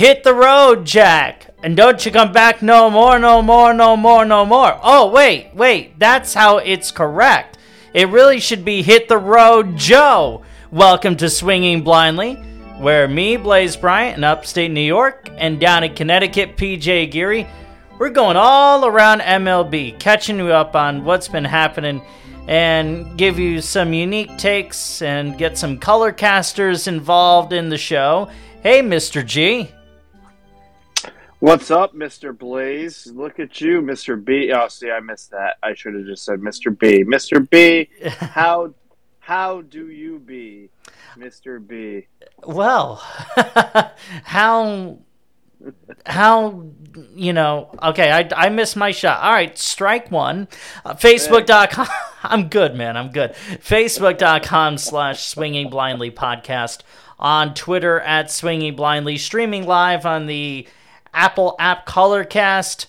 hit the road, Jack, and don't you come back no more, no more, no more, no more. Oh, wait, wait, that's how it's correct. It really should be hit the road, Joe. Welcome to Swinging Blindly, where me, Blaze Bryant, in upstate New York, and down in Connecticut, PJ Geary, we're going all around MLB, catching you up on what's been happening and give you some unique takes and get some color casters involved in the show. Hey, Mr. G. What's up, Mr. Blaze? Look at you, Mr. B. Oh, see, I missed that. I should have just said Mr. B. Mr. B, how how do you be, Mr. B? Well, how how you know okay i, I missed my shot all right strike one uh, facebook.com i'm good man i'm good facebook.com slash swinging blindly podcast on twitter at swinging blindly streaming live on the apple app colorcast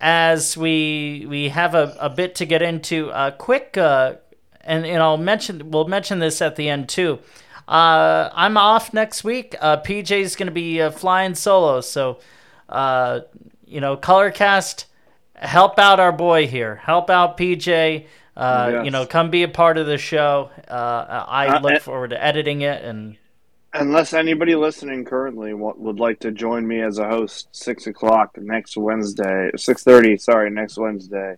as we we have a, a bit to get into a quick uh, and, and i'll mention we'll mention this at the end too uh, I'm off next week. Uh, PJ's going to be uh, flying solo, so uh, you know, Colorcast, help out our boy here. Help out PJ. Uh, yes. You know, come be a part of the show. Uh, I look forward to editing it and. Unless anybody listening currently would like to join me as a host, six o'clock next Wednesday, six thirty. Sorry, next Wednesday,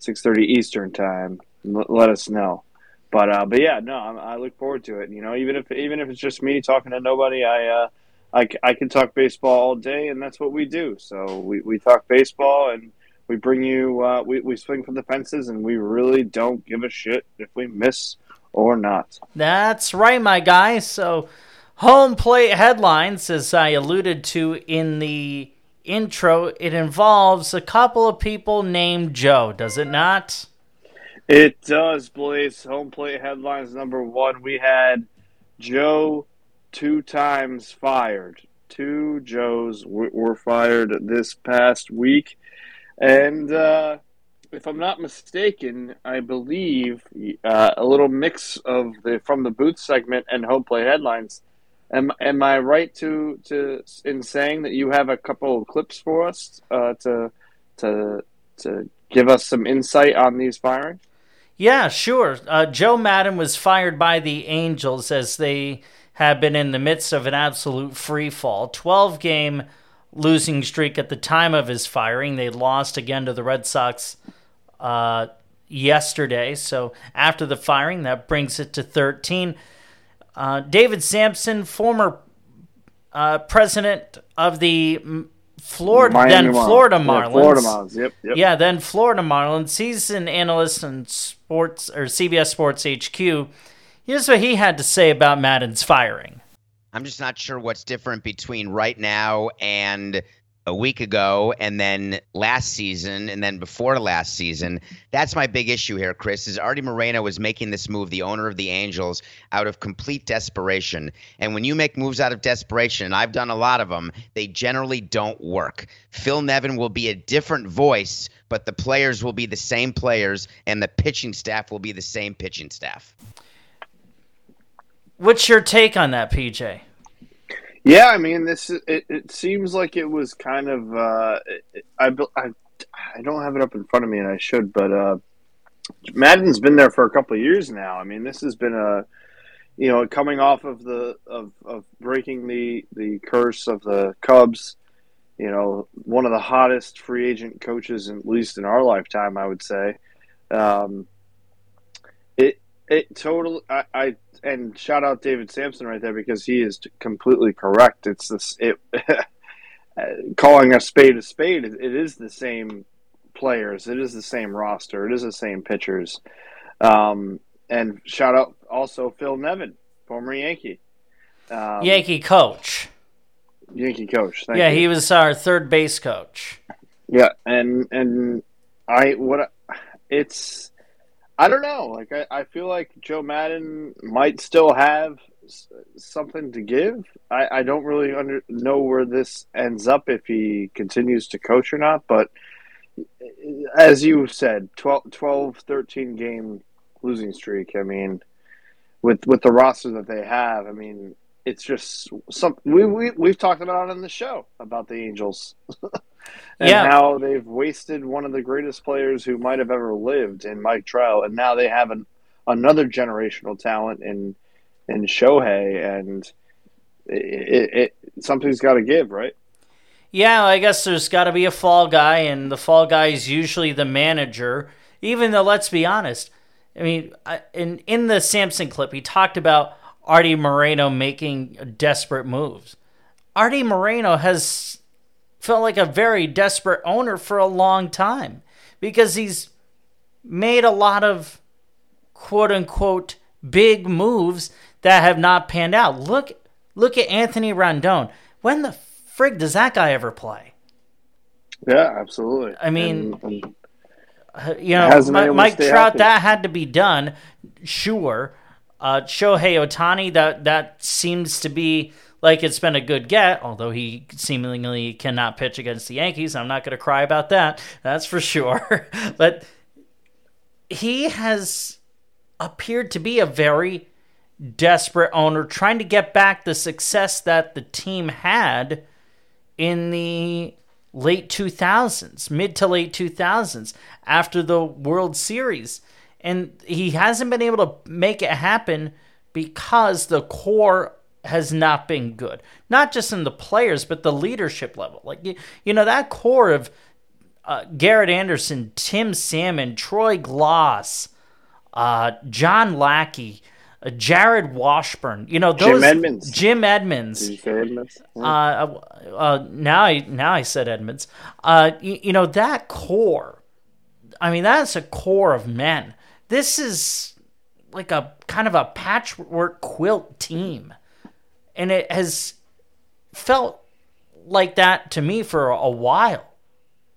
six thirty Eastern time. Let us know. But uh, but yeah, no, I, I look forward to it. You know, even if even if it's just me talking to nobody, I uh, I, I can talk baseball all day, and that's what we do. So we, we talk baseball, and we bring you uh, we we swing for the fences, and we really don't give a shit if we miss or not. That's right, my guy. So home plate headlines, as I alluded to in the intro, it involves a couple of people named Joe, does it not? It does, Blaze. Home plate headlines number one. We had Joe two times fired. Two Joes were fired this past week. And uh, if I'm not mistaken, I believe uh, a little mix of the from the booth segment and home Plate headlines. Am, am I right to, to in saying that you have a couple of clips for us uh, to to to give us some insight on these firings? Yeah, sure. Uh, Joe Maddon was fired by the Angels as they have been in the midst of an absolute free fall. 12 game losing streak at the time of his firing. They lost again to the Red Sox uh, yesterday. So after the firing, that brings it to 13. Uh, David Samson, former uh, president of the Florida, Miami then Florida Marlins. Yeah, Florida Marlins. Yep, yep. Yeah, then Florida Marlins. He's an analyst in sports or CBS Sports HQ. Here's what he had to say about Maddon's firing. I'm just not sure what's different between right now and a week ago and then last season and then before last season. That's my big issue here, Chris, is Artie Moreno was making this move, the owner of the Angels, out of complete desperation. And when you make moves out of desperation, and I've done a lot of them, they generally don't work. Phil Nevin will be a different voice, but the players will be the same players and the pitching staff will be the same pitching staff. What's your take on that, PJ? Yeah, I mean, this it, it seems like it was kind of uh, I, I I don't have it up in front of me, and I should, but uh, Maddon's been there for a couple of years now. I mean, this has been a you know coming off of the of, of breaking the the curse of the Cubs. You know, one of the hottest free agent coaches, at least in our lifetime, I would say. Um, it totally I, I and shout out David Samson right there because he is completely correct. It's this it calling a spade a spade. It, it is the same players. It is the same roster. It is the same pitchers. Um, and shout out also Phil Nevin, former Yankee, um, Yankee coach. Yankee coach. yeah, you. he was our third base coach. Yeah, and and I what it's I don't know. Like I, I feel like Joe Maddon might still have something to give. I, I don't really under, know where this ends up if he continues to coach or not. But eh, as you said, 12, 12 13 game losing streak. I mean, with with the roster that they have, I mean, it's just some we, we we've talked about it on the show about the Angels and Yeah. how they've wasted one of the greatest players who might have ever lived in Mike Trout, and now they have an, another generational talent in in Shohei, and it, it, it something's got to give, right? Yeah, I guess there's got to be a fall guy, and the fall guy is usually the manager. Even though, let's be honest, I mean, in in the Samson clip, he talked about Artie Moreno making desperate moves. Artie Moreno has felt like a very desperate owner for a long time because he's made a lot of quote unquote big moves that have not panned out. Look look at Anthony Rendon. When the frig does that guy ever play? Yeah, absolutely. I mean, And- and You know, Hasn't been Mi- able to Mike Trout, that had to be done, sure. Uh, Shohei Ohtani, that that seems to be like it's been a good get, although he seemingly cannot pitch against the Yankees. I'm not going to cry about that, that's for sure. but he has appeared to be a very desperate owner trying to get back the success that the team had in the late 2000s, mid to late 2000s, after the World Series. And he hasn't been able to make it happen because the core has not been good. Not just in the players, but the leadership level. Like, you, you know, that core of uh, Garrett Anderson, Tim Salmon, Troy Glaus, uh, John Lackey, uh, Jarrod Washburn. You know, Jim Edmonds. Jim Edmonds. Did you Edmonds? Uh, uh, now I now I said Edmonds. Uh, you, you know that core. I mean, that's a core of men. This is like a kind of a patchwork quilt team, and it has felt like that to me for a while.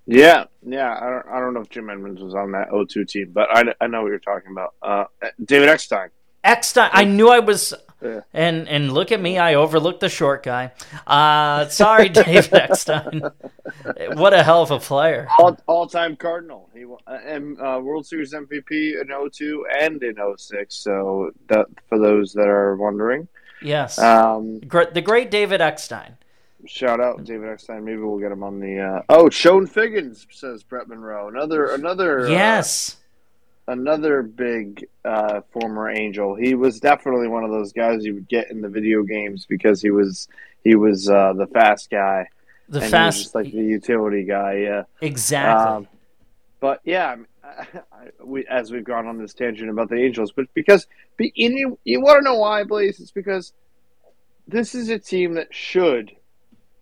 Yeah, yeah. I don't, I don't know if Jim Edmonds was on that 0-2 team, but I, I know what you're talking about. Uh, David Eckstein. Eckstein, I knew I was, Yeah. and and look at me, I overlooked the short guy. Uh, sorry, Dave Eckstein. What a hell of a player. All, all-time Cardinal. He won, uh, and uh, World Series MVP in 02 and in 06. So that for those that are wondering, Yes, um, Gr- the great David Eckstein. shout out David Eckstein. Maybe we'll get him on the. Uh, oh, Chone Figgins says Brett Monroe. Another another uh, Yes. Another big uh, former Angel. He was definitely one of those guys you would get in the video games because he was he was uh, the fast guy. The and he was fast, just like the utility guy. Yeah. exactly. Um, but yeah, I, I, we, as we've gone on this tangent about the Angels, but because you you want to know why, Blaze? It's because this is a team that should,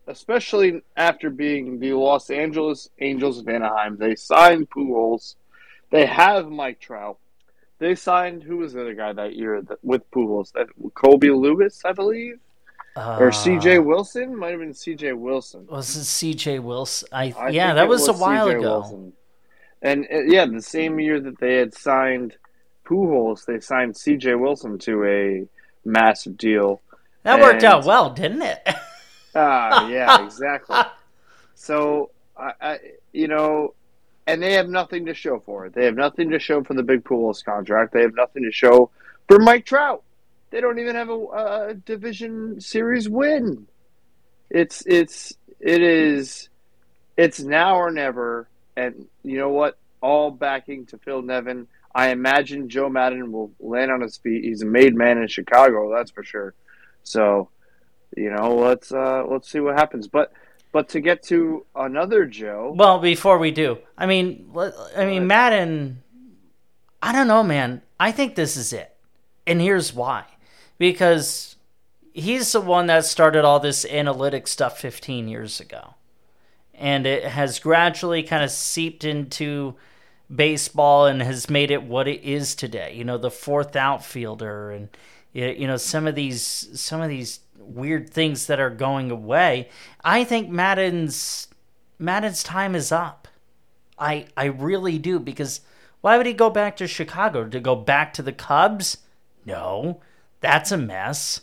especially after being the Los Angeles Angels of Anaheim, they signed Pujols, they have Mike Trout, they signed who was the other guy that year that, with Pujols? That Kobe Lewis, I believe, or Uh, C.J. Wilson might have been C.J. Wilson. Was it C.J. Wilson? I, I yeah, that it was, a while ago. Wilson. And uh, yeah, the same year that they had signed Pujols, they signed C.J. Wilson to a massive deal. That worked out well, didn't it? Ah, yeah, exactly. So I, I, you know, and they have nothing to show for it. They have nothing to show for the big Pujols contract. They have nothing to show for Mike Trout. They don't even have a, a division series win. It's it's it is it's now or never. And you know what? All backing to Phil Nevin. I imagine Joe Maddon will land on his feet. He's a made man in Chicago, that's for sure. So, you know, let's uh, let's see what happens. But but to get to another Joe, well, before we do, I mean, I mean, Maddon. I don't know, man. I think this is it, and here's why: because he's the one that started all this analytic stuff 15 years ago, and it has gradually kind of seeped into baseball and has made it what it is today. You know, the fourth outfielder and you know some of these some of these weird things that are going away. I think Maddon's Maddon's time is up. I I really do because why would he go back to Chicago to go back to the Cubs? No, that's a mess.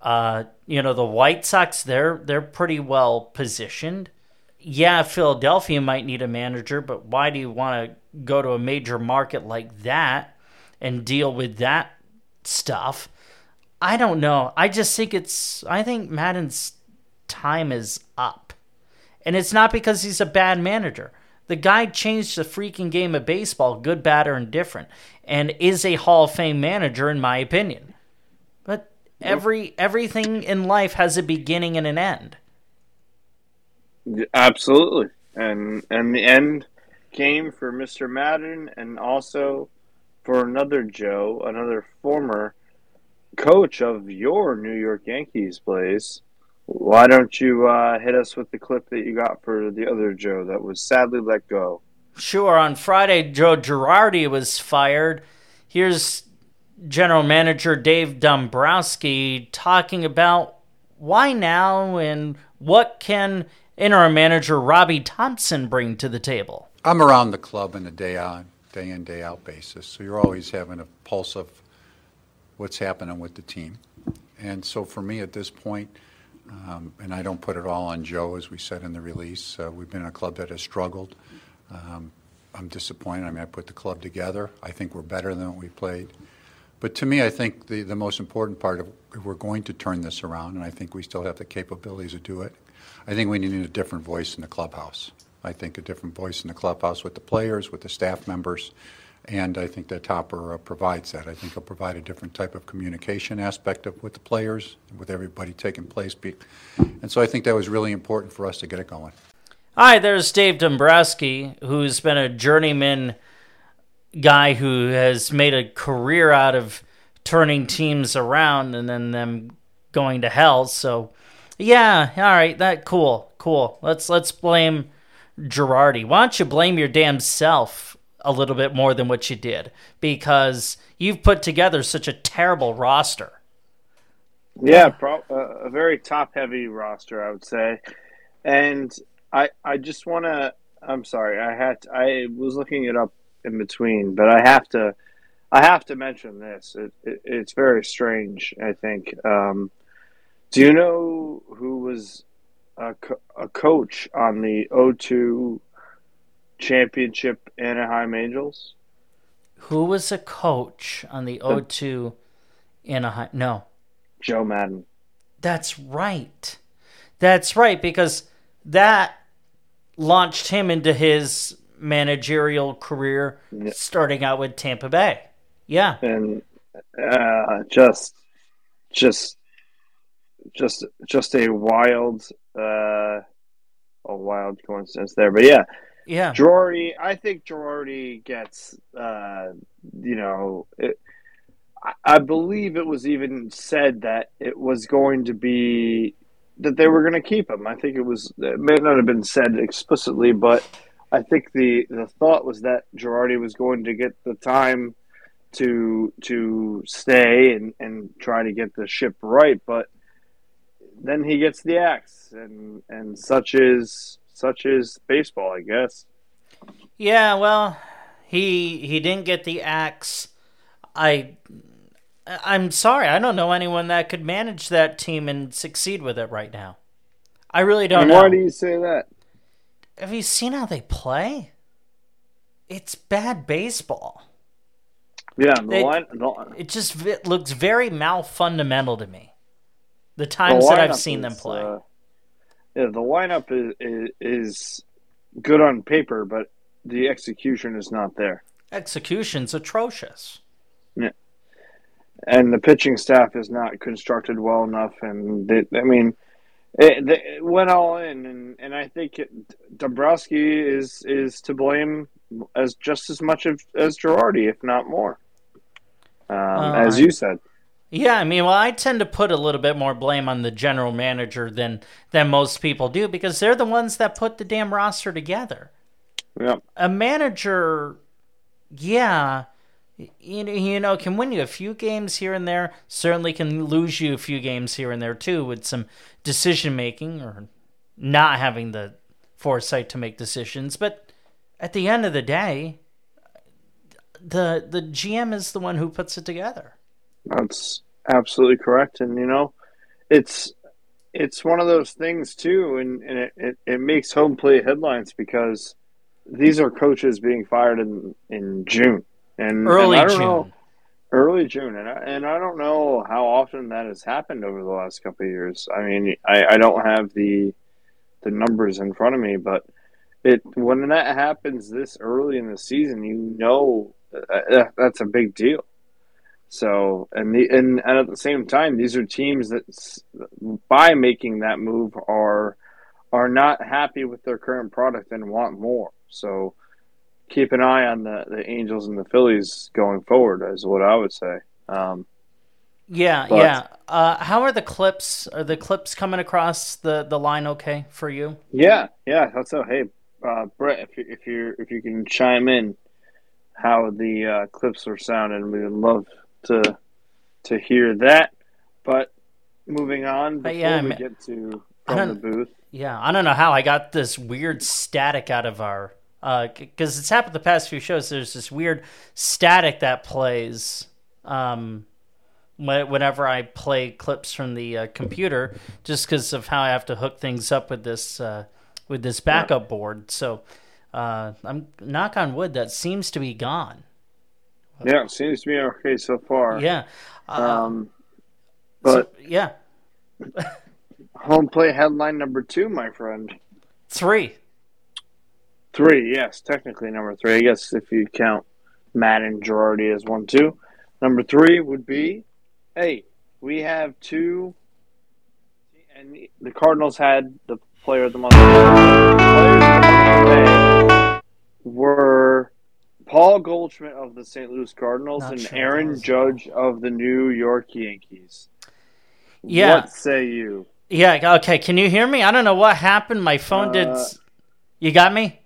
Uh, you know the White Sox they're they're pretty well positioned. Yeah, Philadelphia might need a manager, but why do you want to go to a major market like that and deal with that stuff? I don't know. I just think it's. I think Maddon's time is up, and it's not because he's a bad manager. The guy changed the freaking game of baseball, good, bad, or indifferent, and is a Hall of Fame manager in my opinion. But every everything in life has a beginning and an end. Absolutely, and and the end came for Mr. Madden, and also for another Joe, another former coach of your New York Yankees, Blaze. Why don't you uh, hit us with the clip that you got for the other Joe that was sadly let go? Sure. On Friday, Joe Girardi was fired. Here's General Manager Dave Dombrowski talking about why now and what can interim manager Robbie Thomson bring to the table. I'm around the club on a day on, day in, day out basis, so you're always having a pulse of what's happening with the team. And so for me at this point, um, and I don't put it all on Joe, as we said in the release, uh, we've been a club that has struggled. Um, I'm disappointed. I mean, I put the club together. I think we're better than what we played. But to me, I think the, the most important part of if we're going to turn this around, and I think we still have the capabilities to do it, I think we need a different voice in the clubhouse. I think a different voice in the clubhouse with the players, with the staff members, and I think that Topper uh, provides that. I think he'll provide a different type of communication aspect of with the players, with everybody taking place. And so I think that was really important for us to get it going. Hi, there's Dave Dombrowski, who's been a journeyman guy who has made a career out of turning teams around and then them going to hell. So, yeah, all right, that cool, cool. Let's let's blame Girardi. Why don't you blame your damn self a little bit more than what you did? Because you've put together such a terrible roster. Yeah, pro- uh, a very top heavy roster, I would say. And I I just want to I'm sorry. I had to, I was looking it up in between, but I have to I have to mention this. It, it, it's very strange, I think. Um, do you know who was a, co- a coach on the 02 championship Anaheim Angels? Who was a coach on the 02 Anaheim? No. Joe Maddon. That's right. That's right because that launched him into his managerial career Yeah. starting out with Tampa Bay. Yeah. and uh, just, just, just, just a wild, uh, a wild coincidence there. But yeah, Yeah. Girardi, I think Girardi gets, uh, you know, it, I, I believe it was even said that it was going to be that they were going to keep him. I think it was it may not have been said explicitly, but I think the the thought was that Girardi was going to get the time to to stay and and try to get the ship right, but then he gets the axe, and and such is such is baseball, I guess. Yeah, well, he he didn't get the axe. I I'm sorry. I don't know anyone that could manage that team and succeed with it right now. I really don't and know. why do you say that? Have you seen how they play? It's bad baseball. Yeah, the They- line. The, It just v- looks very malfundamental to me. The the times that I've seen them play. uh, yeah, the lineup is, is is good on paper, but the execution is not there, Execution's atrocious. Yeah. and the pitching staff is not constructed well enough. And they, I mean, it, they it went all in, and, and I think it, Dombrowski is is to blame as just as much of, as Girardi, if not more. Um, Uh, as you said. Yeah, I mean, well, I tend to put a little bit more blame on the general manager than than most people do because they're the ones that put the damn roster together. Yeah. A manager, yeah, you know, you know, can win you a few games here and there. Certainly can lose you a few games here and there too with some decision making or not having the foresight to make decisions. But at the end of the day, the the GM is the one who puts it together. That's absolutely correct, and you know, it's it's one of those things too, and, and it, it, it makes home plate headlines because these are coaches being fired in in June, and Early and I don't June. know, Early June, and I, and I don't know how often that has happened over the last couple of years. I mean, I, I don't have the the numbers in front of me, but it when that happens this early in the season, you know uh, that's a big deal. So, and the and, and at the same time, these are teams that by making that move are are not happy with their current product and want more. So, keep an eye on the, the Angels and the Phillies going forward, is what I would say. Um, yeah, but, yeah. Uh, how are the clips? Are the clips coming across the, the line okay for you? Yeah, yeah. So. Hey, uh, Brett, if you, if you if you can chime in, how the uh, clips are sounding, we would love to to hear that. But moving on before yeah, we get to from the booth. Yeah, I don't know how I got this weird static out of our uh, because uh, it's happened the past few shows. There's this weird static that plays um, whenever I play clips from the uh, computer, just because of how I have to hook things up with this uh, with this backup board. So uh, I'm knock on wood that seems to be gone. Yeah, seems to be okay so far. Yeah, um, but so, yeah, home play headline number two, my friend. Three. Three, yes, technically number three. I guess if you count Matt and Girardi as one, two. Number three would be, hey, we have two, and the Cardinals had the player of the month. were Paul Goldschmidt of the St. Louis Cardinals Not and sure Aaron Judge of the New York Yankees. Yeah. What say you? Yeah, okay. Can you hear me? I don't know what happened. My phone uh, did. You got me?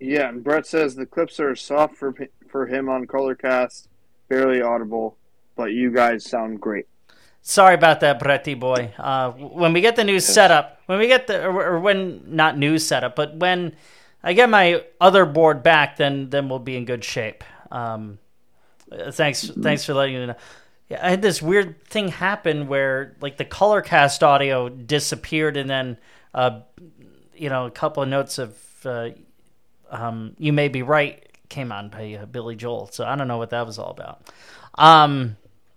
Yeah, and Brett says the clips are soft for for him on Colorcast, barely audible, but you guys sound great. Sorry about that, Bretty boy. Uh, when we get the new yes. setup, when we get the or, or, when not new setup, but when I get my other board back, then then we'll be in good shape. Um, thanks, thanks for letting me know. Yeah, I had this weird thing happen where like the color cast audio disappeared, and then uh, you know a couple of notes of uh, um, "You May Be Right" came on by uh, Billy Joel. So I don't know what that was all about. Um,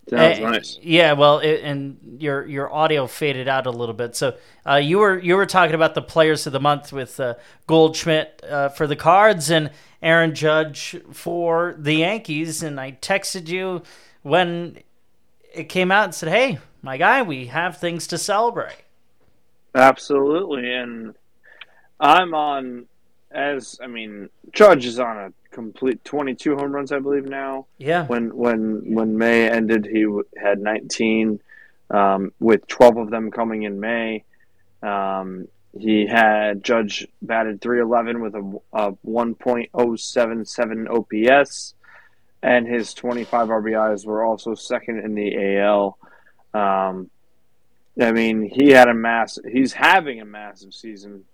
Sounds uh, nice. Yeah, well, it, and your your audio faded out a little bit. So uh, you were you were talking about the players of the month with uh, Goldschmidt uh, for the Cards and Aaron Judge for the Yankees, and I texted you when it came out and said, "Hey, my guy, we have things to celebrate." Absolutely, and I'm on as I mean, Judge is on a complete 22 home runs, I believe now. Yeah. When when when May ended, he had 19, um, with 12 of them coming in May. Um, he had Judge batted 311 with a, a 1.077 OPS, and his 25 RBIs were also second in the AL. Um, I mean, he had a mass. He's having a massive season,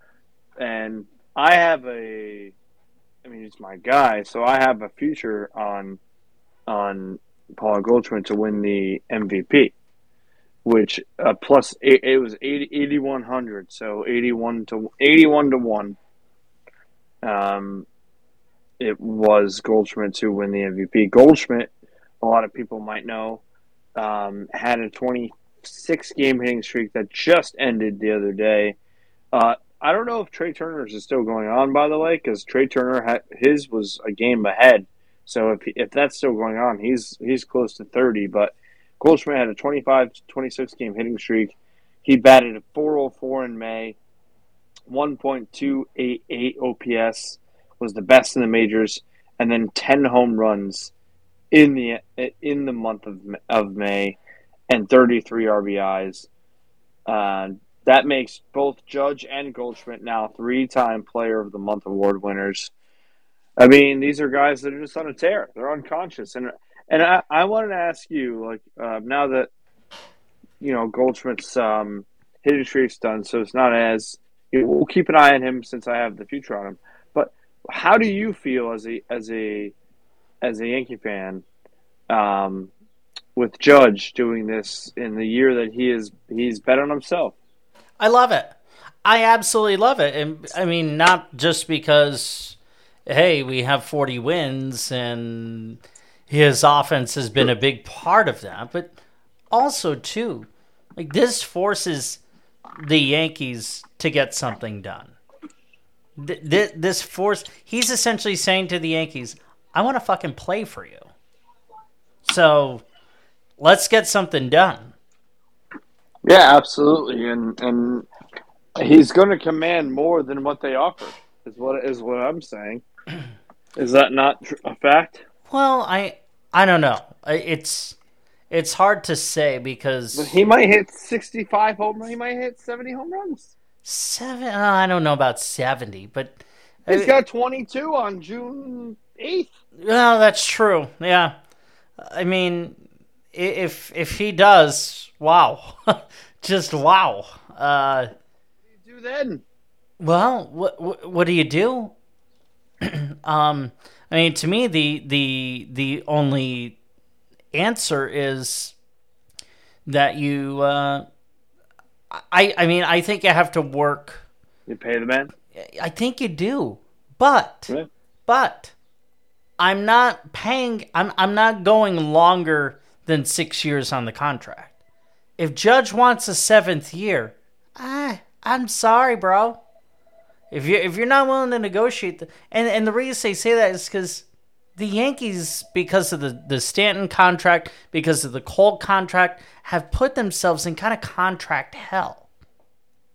and I have a, I mean, he's my guy, so I have a future on, on Paul Goldschmidt to win the MVP, which uh, plus it, it was 80, 8100, so 81 to 81 to one. Um, it was Goldschmidt to win the MVP. Goldschmidt, a lot of people might know, um, had a 26 game hitting streak that just ended the other day. Uh, I don't know if Trea Turner's is still going on, by the way, because Trea Turner his was a game ahead. So if if that's still going on, he's he's close to 30. But Goldschmidt had a 25 26 game hitting streak. He batted a 404 in May, 1.288 OPS was the best in the majors, and then 10 home runs in the in the month of of May, and 33 RBIs. Uh, that makes both Judge and Goldschmidt now three-time Player of the Month award winners. I mean, these are guys that are just on a tear. They're unconscious, and and I, I wanted to ask you, like, uh, now that you know Goldschmidt's um, hitting streak's done, so it's not as you know, we'll keep an eye on him since I have the future on him. But how do you feel as a as a as a Yankee fan um, with Judge doing this in the year that he is he's bet on himself? I love it. I absolutely love it. And I mean, not just because, hey, we have 40 wins and, his offense has been a big part of that, but also too, like this forces the Yankees to get something done. Th- th- this force, he's essentially saying to the Yankees, "I want to fucking play for you." So, let's get something done. Yeah, absolutely, and and he's going to command more than what they offer. Is what is what I'm saying. Is that not tr- a fact? Well, I I don't know. It's it's hard to say because He might hit 65 home. Runs. He might hit 70 home runs. seven. uh, I don't know about seventy, but He's got 22 on June 8th. well, that's true. Yeah, I mean, i- if if he does, wow, just wow. Uh, Do do then. well, what what, what do you do? um, I mean, to me, the the the only answer is that you. Uh, I I mean, I think you have to work. You pay the man. I think you do, but Yeah. but I'm not paying. I'm I'm not going longer than six years on the contract. If Judge wants a seventh year, ah, I'm sorry, bro. If you if you're not willing to negotiate, the, and and the reason they say that is because the Yankees, because of the the Stanton contract, because of the Cole contract, have put themselves in kind of contract hell.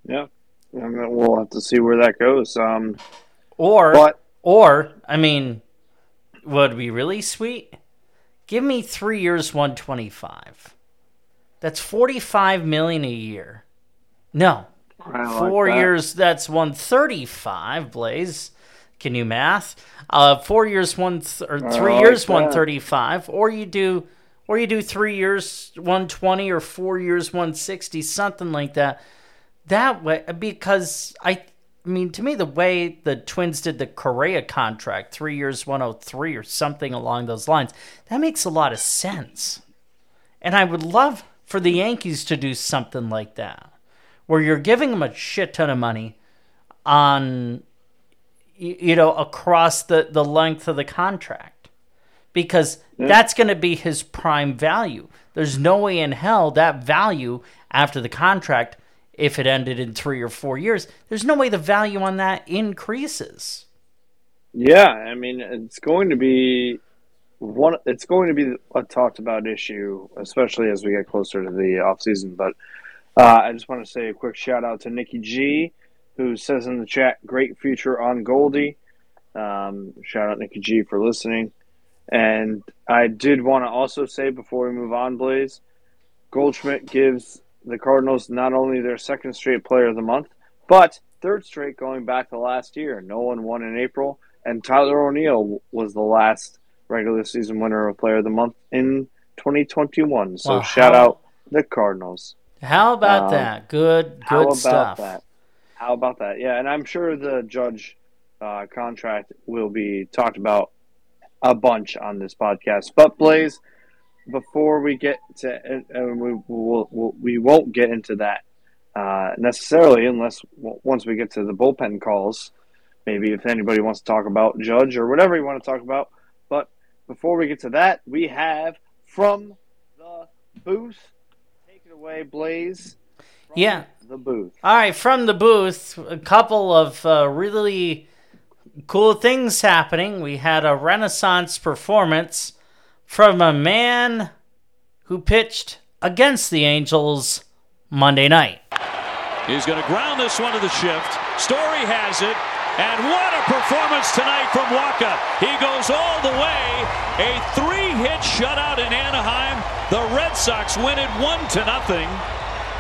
Yeah. And we'll have to see where that goes. Um, Or but Or, I mean, would be really sweet? Give me three years, one twenty-five. That's forty-five million a year. No, like four that. years. That's one thirty-five. Blaze, can you math? Uh, four years, one th- or three like years, that. one thirty-five. Or you do, or you do three years, one twenty, or four years, one sixty, something like that. That way, because I, I mean, to me, the way the Twins did the Correa contract, three years, 103 or something along those lines, that makes a lot of sense. And I would love for the Yankees to do something like that, where you're giving them a shit ton of money on, you know, across the, the length of the contract. Because that's going to be his prime value. There's no way in hell that value after the contract if it ended in three or four years, there's no way the value on that increases. Yeah, I mean, it's going to be one. It's going to be a talked about issue, especially as we get closer to the off season. But uh, I just want to say a quick shout out to Nikki G, who says in the chat, "Great future on Goldie." Um, shout out Nikki G for listening. And I did want to also say before we move on, Blaze, Goldschmidt gives the Cardinals not only their second straight Player of the Month, but third straight going back to last year. No one won in April, and Tyler O'Neill was the last regular season winner of Player of the Month in 2021. So Wow, shout out the Cardinals. How about Um, that? Good, How good about stuff. that? How about that? Yeah, and I'm sure the judge uh, contract will be talked about a bunch on this podcast. But Blaze, before we get to, and we will we'll, we won't get into that uh, necessarily unless once we get to the bullpen calls. Maybe if anybody wants to talk about Judge or whatever you want to talk about. But before we get to that, we have from the booth. Take it away, Blaze. From Yeah. the booth. All right, from the booth, a couple of uh, really cool things happening. We had a Renaissance performance from a man who pitched against the Angels Monday night. He's going to ground this one to the shift. Story has it. And what a performance tonight from Wacha. He goes all the way. A three hit shutout in Anaheim. The Red Sox win it one to nothing.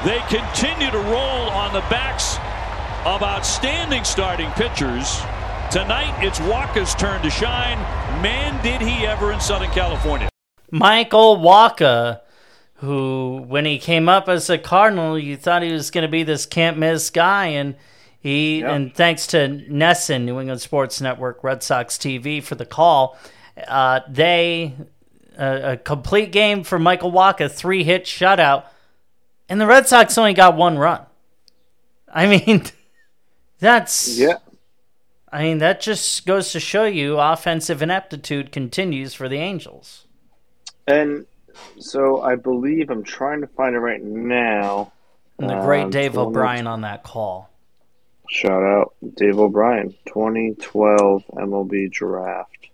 They continue to roll on the backs of outstanding starting pitchers. Tonight, it's Wacha's turn to shine. Man, did he ever in Southern California. Michael Wacha, who, when he came up as a Cardinal, you thought he was going to be this can't miss guy, and he Yep. and thanks to NESN, New England Sports Network, Red Sox TV for the call, uh, they a, a complete game for Michael Wacha, three hit shutout, and the Red Sox only got one run. I mean, that's Yeah. I mean, that just goes to show you offensive ineptitude continues for the Angels. And so I believe I'm trying to find it right now. And the great Um, Dave 20 O'Brien on that call. Shout out Dave O'Brien, 2012 MLB draft.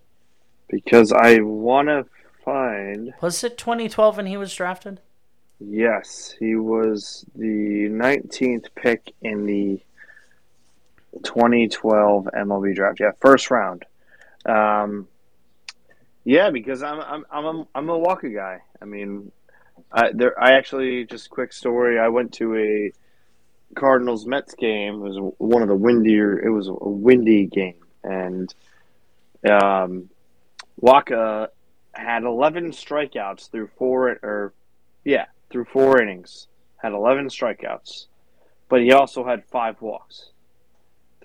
Because I want to find. Was it 2012 when he was drafted? Yes, he was the 19th pick in the 2012 MLB draft. Yeah, first round. Um, yeah, because I'm I'm I'm a, I'm a Milwaukee guy. I mean, I there I actually just quick story. I went to a Cardinals Mets game. It was one of the windier. It was a windy game, and um, Wacha had 11 strikeouts through four or yeah through four innings. Had 11 strikeouts, but he also had five walks.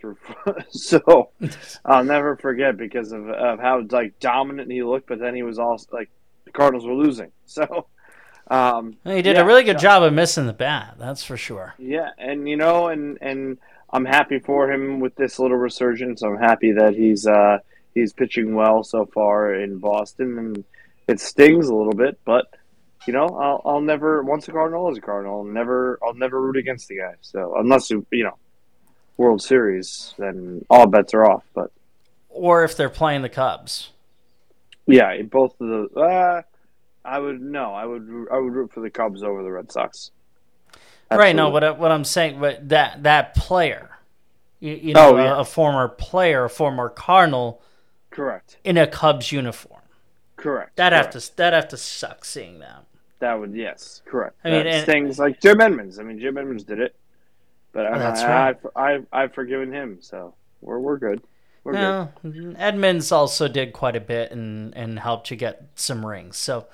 Through so, I'll never forget because of, of how like dominant he looked. But then he was also like the Cardinals were losing, so. Um, He did yeah, a really good yeah. job of missing the bat, that's for sure. Yeah, and you know, and and I'm happy for him with this little resurgence. I'm happy that he's uh he's pitching well so far in Boston, and it stings a little bit, but you know, I'll I'll never once a Cardinal is a Cardinal. I'll never I'll never root against the guy. So unless you you know World Series, then all bets are off. But Or if they're playing the Cubs. yeah, in both of the uh, I would no, I would I would root for the Cubs over the Red Sox. Right, no, Absolutely. what, what I'm saying, but that, that player, you, you know, Oh, yeah. a, a former player, a former Cardinal correct, in a Cubs uniform. correct. That have to that have to suck seeing that. That would yes, correct. I mean, and- stings like Jim Edmonds. I mean, Jim Edmonds did it, but I, That's I, right. I, I've forgiven him, so we're we're good. We're good. Edmonds also did quite a bit and and helped you get some rings. So,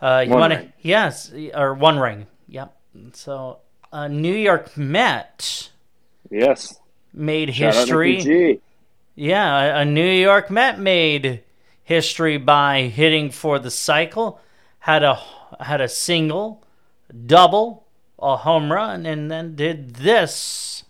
uh, you want to yes, or one ring. Yep. So, uh, New York Met Yes, made Shout history. Yeah, a New York Met made history by hitting for the cycle, had a had a single, double, a home run, and then did this.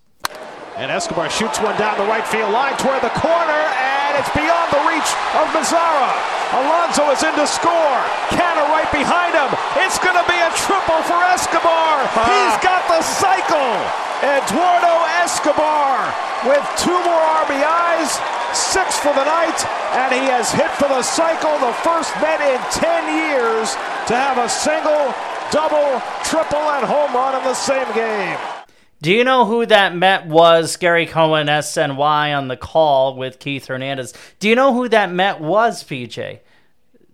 And Escobar shoots one down the right field line toward the corner, and it's beyond the reach of Mazara. Alonso is in to score. Canha right behind him. It's going to be a triple for Escobar. He's got the cycle. Eduardo Escobar with two more RBIs, six for the night, and he has hit for the cycle, the first Met in 10 years to have a single, double, triple, and home run in the same game. Do you know who that Met was? Gary Cohen, SNY, on the call with Keith Hernandez. Do you know who that Met was, PJ?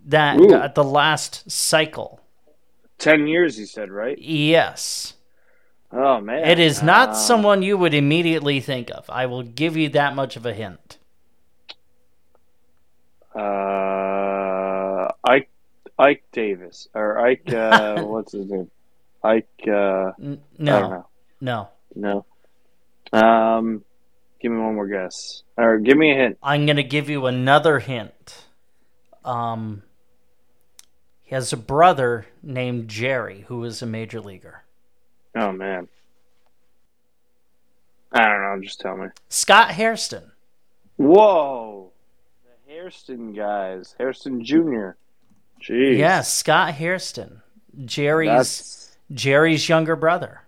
That Ooh. got the last cycle. Ten years, you said, right? Yes. Oh man, It is not Um, someone you would immediately think of. I will give you that much of a hint. Uh, Ike, Davis or Ike. Uh, what's his name? Ike. Uh, N- I don't no, no. No. Um, give me one more guess, or give me a hint. I'm going to give you another hint. Um, he has a brother named Jerry who is a major leaguer. Oh man, I don't know. Just tell me. Scott Hairston. Whoa, the Hairston guys, Hairston Jr. Jeez. Yes, Scott Hairston. Jerry's That's Jerry's younger brother.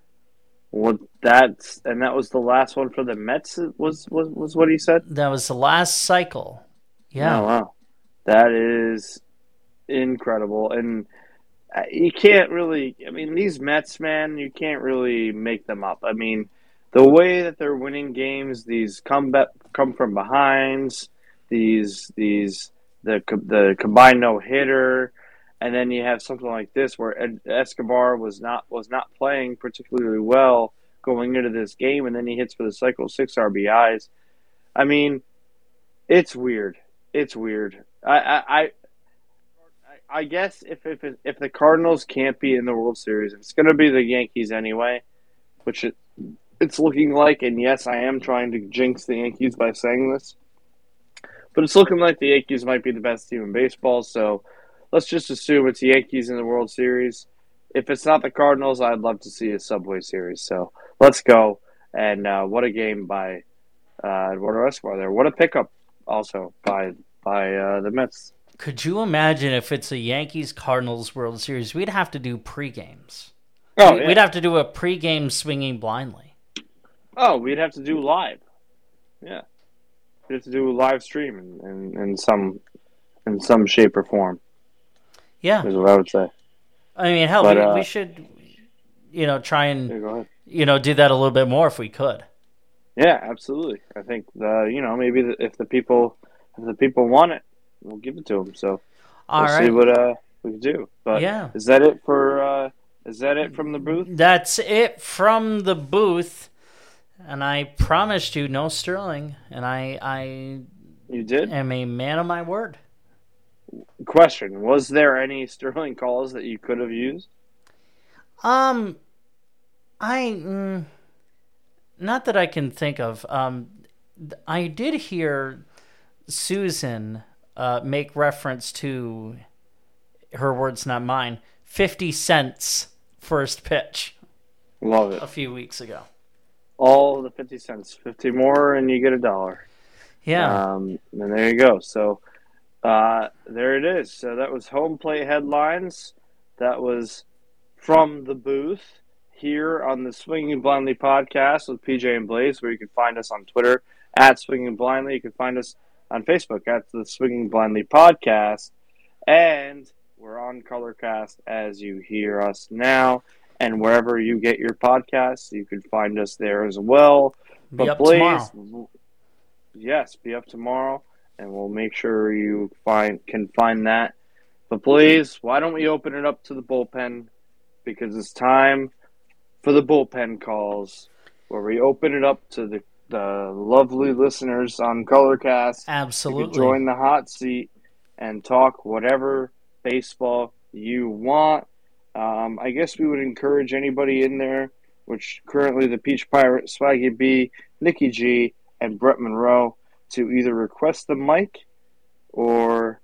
Well, that's and that was the last one for the Mets. Was was was what he said? That was the last cycle. Yeah. Oh, wow. That is incredible. And uh, you can't really, I mean, these Mets, man, you can't really make them up. I mean, the way that they're winning games, these come, be- come from behinds, these, these, the, the combined no hitter. And then you have something like this where Ed- Escobar was not was not playing particularly well going into this game, and then he hits for the cycle six RBIs. I mean, it's weird. It's weird. I I I, I guess if if if the Cardinals can't be in the World Series, it's going to be the Yankees anyway, which it, it's looking like. And yes, I am trying to jinx the Yankees by saying this, but it's looking like the Yankees might be the best team in baseball. So let's just assume it's the Yankees in the World Series. If it's not the Cardinals, I'd love to see a Subway Series. So let's go. And uh, what a game by uh, Eduardo Escobar there. What a pickup also by by uh, the Mets. Could you imagine if it's a Yankees Cardinals World Series? We'd have to do pre games. Oh, yeah. We'd have to do a pre-game swinging blindly. oh, we'd have to do live. Yeah, to do a live stream in, in, in some in some shape or form. Yeah, Is what I would say. I mean, hell, But, we, uh, we should, you know, try Yeah, and ahead. you know do that a little bit more if we could. Yeah, absolutely. I think the you know maybe the, if the people if the people want it, we'll give it to them. So All we'll right, see what uh we can do. But Yeah. is that it for? uh Is that it from the booth? that's it from the booth. And I promised you no Sterling, and I I You did. am a man of my word. Question: Was there any Sterling calls that you could have used? Um, I mm, not that I can think of. Um, I did hear Susan uh, make reference to her words, not mine. Fifty cents first pitch Love it. a few weeks ago. All the fifty cents, fifty more, and you get a dollar. Yeah, Um, and there you go. So uh, there it is. So that was home plate headlines. That was from the booth here on the Swinging Blindly podcast with PJ and Blaze, where you can find us on Twitter at Swinging Blindly. You can find us on Facebook at the Swinging Blindly podcast, and we're on Colorcast as you hear us now. And wherever you get your podcasts, you can find us there as well. be up Blaze, tomorrow. yes, be up tomorrow, and we'll make sure you find can find that. But please, why don't we open it up to the bullpen? Because it's time for the bullpen calls, where we open it up to the the lovely listeners on Colorcast. Absolutely. join the hot seat and talk whatever baseball you want. Um, I guess we would encourage anybody in there, which currently the Peach Pirate, Swaggy B, Nikki G, and Brett Monroe, to either request the mic or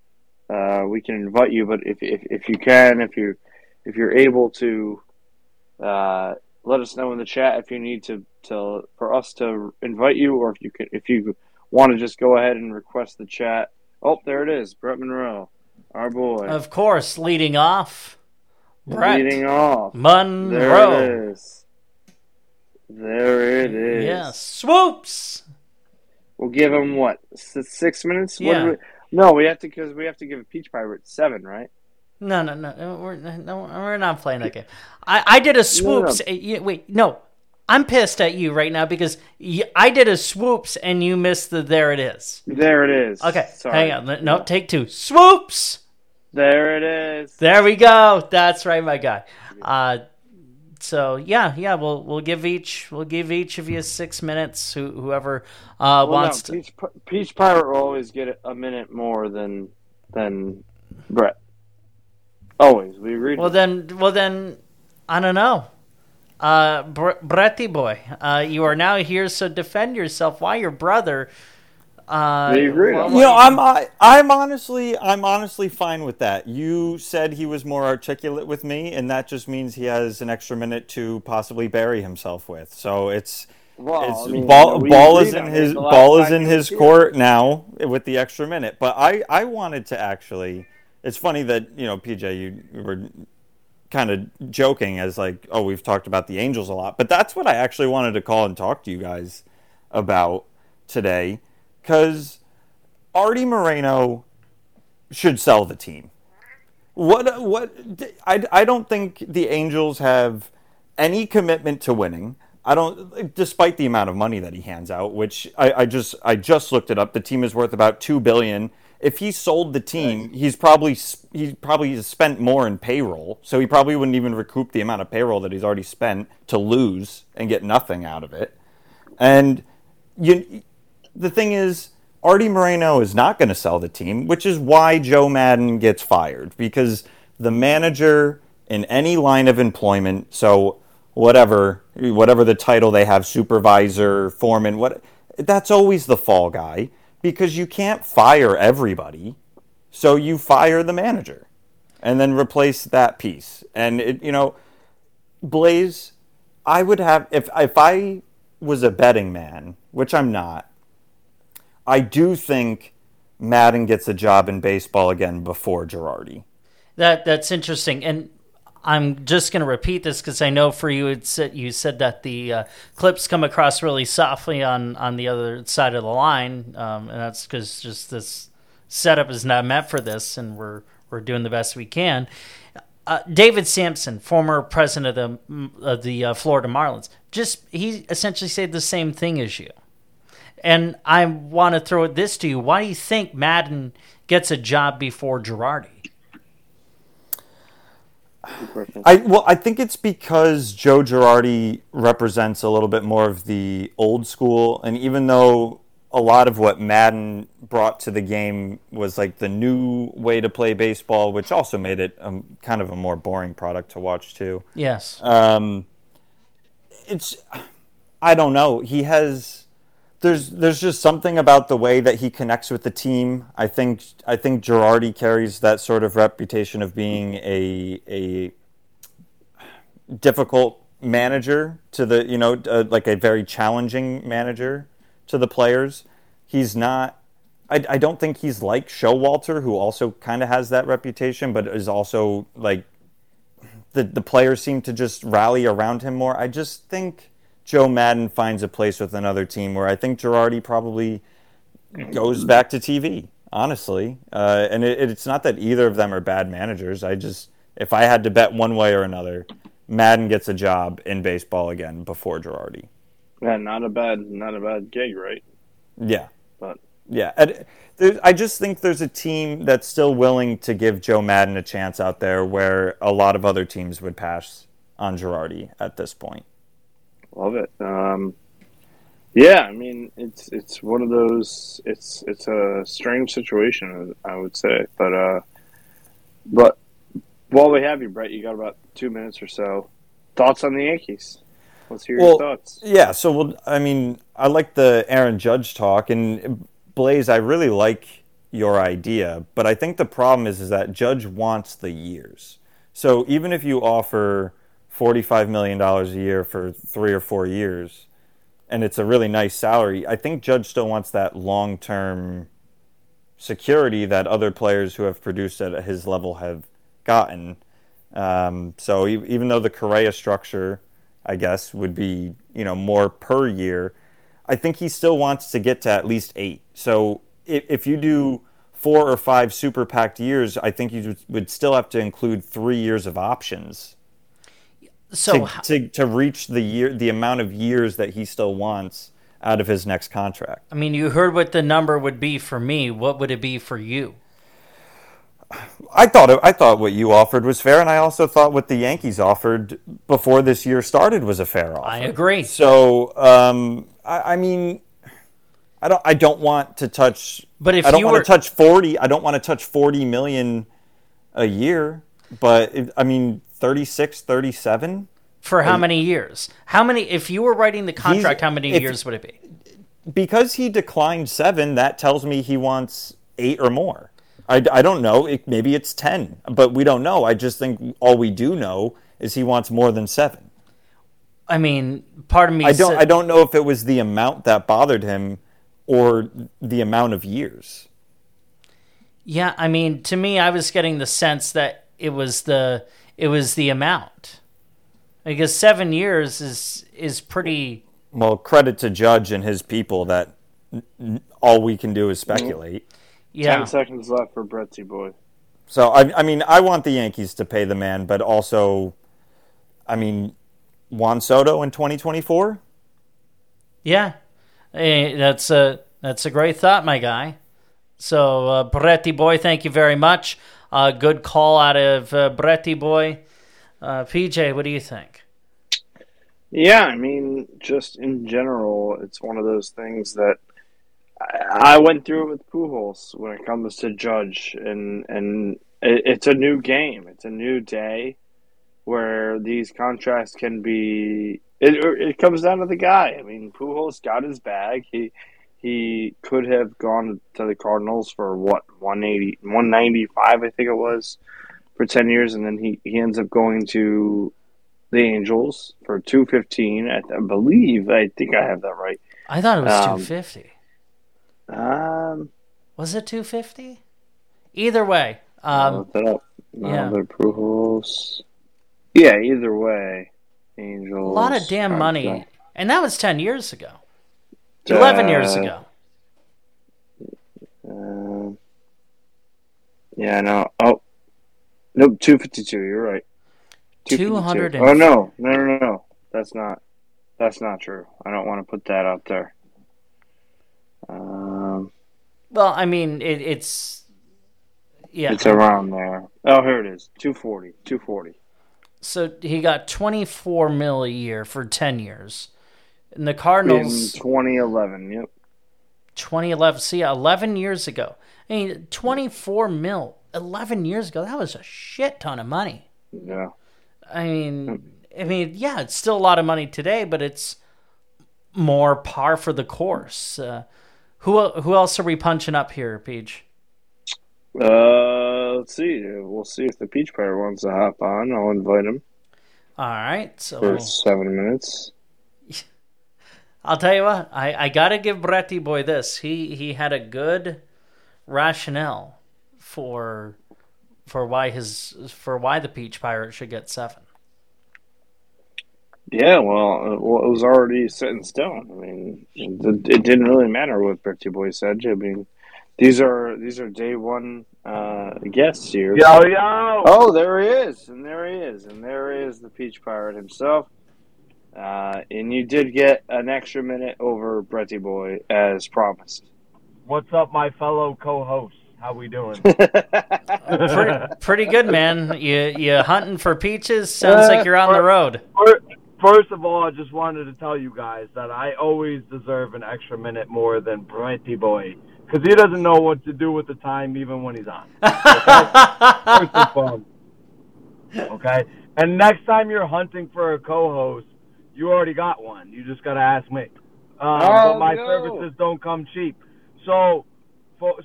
uh, we can invite you. But if, if, if you can, if you if you're able to, uh, let us know in the chat if you need to, to for us to invite you, or if you can if you want to just go ahead and request the chat. Oh, there it is, Brett Monroe, our boy, Of course, leading off, Brett leading off. There it is. There it is. Yes, swoops. We'll give him what six minutes. Yeah. we, no, we have to because we have to give Peach Pirate seven, right? No, no, no, we're no, we're not playing that game. I, I did a swoops. uh, you- Wait, no, I'm pissed at you right now because I did a swoops and you missed the. There it is. There it is. Okay, Sorry. hang on. No, take two. Swoops. There it is. There we go. That's right, my guy. Uh, so yeah, yeah, we'll we'll give each we'll give each of you six minutes. Who, whoever uh, Well, wants no, to. Peach, Pi- Peach Pirate will always get a minute more than than Brett. Always, we agreed. Well then, well then, I don't know. Uh, Bre- Bretty boy, uh, you are now here, so defend yourself. Why your brother? Uh, We agree. well, You know, I'm I, I'm honestly I'm honestly fine with that. You said he was more articulate with me, and that just means he has an extra minute to possibly bury himself with. So it's well, it's I mean, ball we ball is in his ball is in his was here. court now with the extra minute. But I I wanted to actually. It's funny that you know PJ you were kind of joking as like oh we've talked about the Angels a lot, but that's what I actually wanted to call and talk to you guys about today because Artie Moreno should sell the team. What what I, I don't think the Angels have any commitment to winning. I don't despite the amount of money that he hands out, which I, I just I just looked it up. The team is worth about two billion. If he sold the team, he's probably he probably spent more in payroll, so he probably wouldn't even recoup the amount of payroll that he's already spent to lose and get nothing out of it. And you, the thing is, Artie Moreno is not going to sell the team, which is why Joe Maddon gets fired because the manager in any line of employment, so whatever whatever the title they have, supervisor, foreman, what that's always the fall guy because you can't fire everybody. So you fire the manager and then replace that piece. And it, you know, Blaze, I would have if if I was a betting man, which I'm not. I do think Maddon gets a job in baseball again before Girardi. That that's interesting, and I'm just going to repeat this because I know for you, you said that the uh, clips come across really softly on on the other side of the line, um, and that's because just this setup is not meant for this, and we're we're doing the best we can. Uh, David Samson, former president of the of the uh, Florida Marlins, just he essentially said the same thing as you. And I want to throw this to you: Why do you think Maddon gets a job before Girardi? I well, I think it's because Joe Girardi represents a little bit more of the old school, and even though a lot of what Maddon brought to the game was like the new way to play baseball, which also made it um, kind of a more boring product to watch too. Yes. Um, it's I don't know. He has there's there's just something about the way that he connects with the team. I think I think Girardi carries that sort of reputation of being a a difficult manager to the you know uh, like a very challenging manager to the players. He's not. I, I don't think he's like Showalter, who also kind of has that reputation, but is also like the the players seem to just rally around him more. I just think Joe Maddon finds a place with another team where I think Girardi probably goes back to TV. Honestly, uh, and it, it's not that either of them are bad managers. I just, if I had to bet one way or another, Maddon gets a job in baseball again before Girardi. Yeah, not a bad, not a bad gig, right? Yeah, But yeah. And I just think there's a team that's still willing to give Joe Maddon a chance out there, where a lot of other teams would pass on Girardi at this point. Love it. Um, yeah, I mean, it's it's one of those. It's it's a strange situation, I would say. But uh, but while we have you, Brett, you got about two minutes or so. Thoughts on the Yankees? Let's hear Well, your thoughts. Yeah, so well, I mean, I like the Aaron Judge talk, and Blaze, I really like your idea, but I think the problem is is that Judge wants the years. So even if you offer forty-five million dollars a year for three or four years, and it's a really nice salary, I think Judge still wants that long-term security that other players who have produced at his level have gotten. Um, so even though the Correa structure, I guess, would be you know more per year, I think he still wants to get to at least eight. So if, if you do four or five super packed years, I think you would still have to include three years of options So to, to, to reach the year the amount of years that he still wants out of his next contract. I mean, you heard what the number would be for me. What would it be for you? I thought I thought what you offered was fair, and I also thought what the Yankees offered before this year started was a fair offer. I agree. So, um, I, I mean, I don't I don't want to touch. But if I don't you want were- to touch forty, I don't want to touch forty million a year. But if, I mean, 36, 37? For how many years? How many? If you were writing the contract, how many if- years would it be? because he declined seven, that tells me he wants eight or more. I, I don't know. It, maybe it's 10, but we don't know. I just think all we do know is he wants more than seven. I mean, part of me. I don't, said- I don't know if it was the amount that bothered him or the amount of years. Yeah, I mean, to me, I was getting the sense that it was the it was the amount. I guess seven years is is pretty. Well, credit to Judge and his people that n- n- all we can do is speculate. Yeah, Ten seconds left for Brettsy boy. So I, I mean, I want the Yankees to pay the man, but also, I mean, Juan Soto in 2024. yeah, Eh, that's a that's a great thought, my guy. So, uh, Bretti boy, thank you very much. Uh, good call out of uh, Bretti boy. Uh, PJ, what do you think? Yeah, I mean, just in general, it's one of those things that I, I went through it with Pujols when it comes to Judge, and and it, it's a new game. It's a new day where these contracts can be. It it comes down to the guy. I mean, Pujols got his bag. He he could have gone to the Cardinals for what 180, 195, I think it was, for ten years, and then he he ends up going to the Angels for two fifteen. I, I believe. I think I have that right. I thought it was Um, two fifty. Um, Was it 250? Either way, um, that up. yeah. Pujols. Yeah, either way, Angels. a lot of damn money, and that was 10 years ago, 11 years Uh, ago. Um, yeah, no. Oh, nope. Two fifty two. You're right. 200 Oh no, no, no, no. That's not. That's not true. I don't want to put that out there. Um, Well, I mean, it, it's yeah. it's around there. Oh, here it is. 240. 240. So he got 24 mil a year for 10 years. And the In Cardinals, 2011. Yep. 2011, see, 11 years ago. I mean, 24 mil 11 years ago, that was a shit ton of money. Yeah. I mean, I mean, yeah, it's still a lot of money today, but it's more par for the course. Uh, who who else are we punching up here, Peach? Uh, let's see. We'll see if the Peach Pirate wants to hop on. I'll invite him All right, so for seven minutes. I'll tell you what, I, I gotta give Bretty Boy this. He he had a good rationale for for why his for why the Peach Pirate should get seven. Yeah, well, uh, it was already set in stone. I mean, it, it didn't really matter what Bertie Boy said. I mean, these are these are day one uh, guests here. Yo, yo! Oh, there he is, and there he is, and there is the Peach Pirate himself. Uh, and you did get an extra minute over Bretty Boy as promised. What's up, my fellow co-hosts? How we doing? Pretty, pretty good, man. You you hunting for peaches? Sounds like you're on the road. Fir- First of all, I just wanted to tell you guys that I always deserve an extra minute more than Brighty Boy because he doesn't know what to do with the time even when he's on. First and foremost. Okay? And next time you're hunting for a co-host, you already got one. You just got to ask me. Um, Oh, but my no. services don't come cheap. So,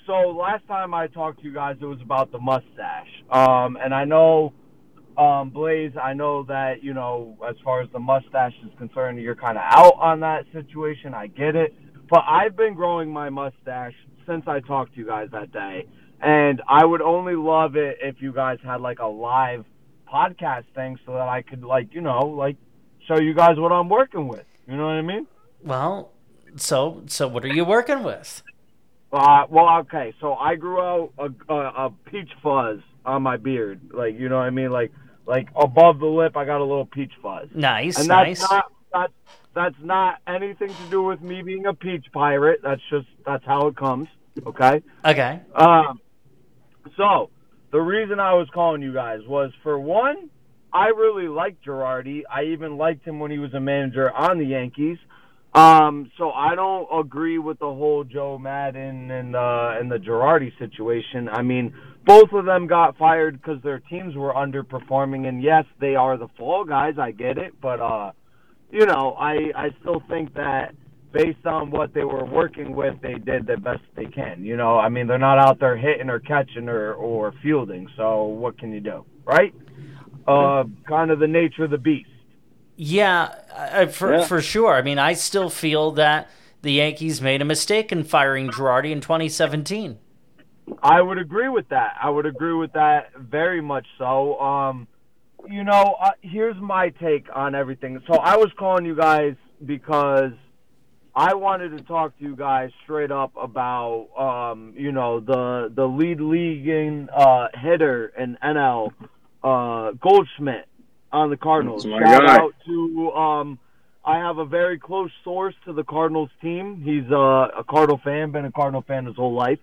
so last time I talked to you guys, it was about the mustache. Um, and I know, um, Blaze, I know that you know as far as the mustache is concerned, you're kind of out on that situation. I get it, but I've been growing my mustache since I talked to you guys that day, and I would only love it if you guys had like a live podcast thing so that I could like you know like show you guys what I'm working with. You know what I mean? Well, so so what are you working with? Uh, well, okay. So I grew out a, a, a peach fuzz on my beard, like you know what I mean, like like above the lip, I got a little peach fuzz, Nice, and that's nice. not that's that's not anything to do with me being a peach pirate. That's just that's how it comes. Okay. Okay. Um, so the reason I was calling you guys was for one, I really liked Girardi. I even liked him when he was a manager on the Yankees. Um, so I don't agree with the whole Joe Maddon and uh, and the Girardi situation. I mean, both of them got fired because their teams were underperforming, and yes, they are the fall guys. I get it, but uh, you know, I I still think that based on what they were working with, they did the best they can. You know, I mean, they're not out there hitting or catching or or fielding. So what can you do, right? Uh, kind of the nature of the beast. Yeah, I, for Yeah. for sure. I mean, I still feel that the Yankees made a mistake in firing Girardi in 2017. I would agree with that. I would agree with that very much so. Um, you know, uh, here's my take on everything. So I was calling you guys because I wanted to talk to you guys straight up about, um, you know, the the lead league uh, hitter in NL, uh, Goldschmidt on the Cardinals. Shout guy. out to um, I have a very close source to the Cardinals team. He's uh, a Cardinal fan, been a Cardinal fan his whole life,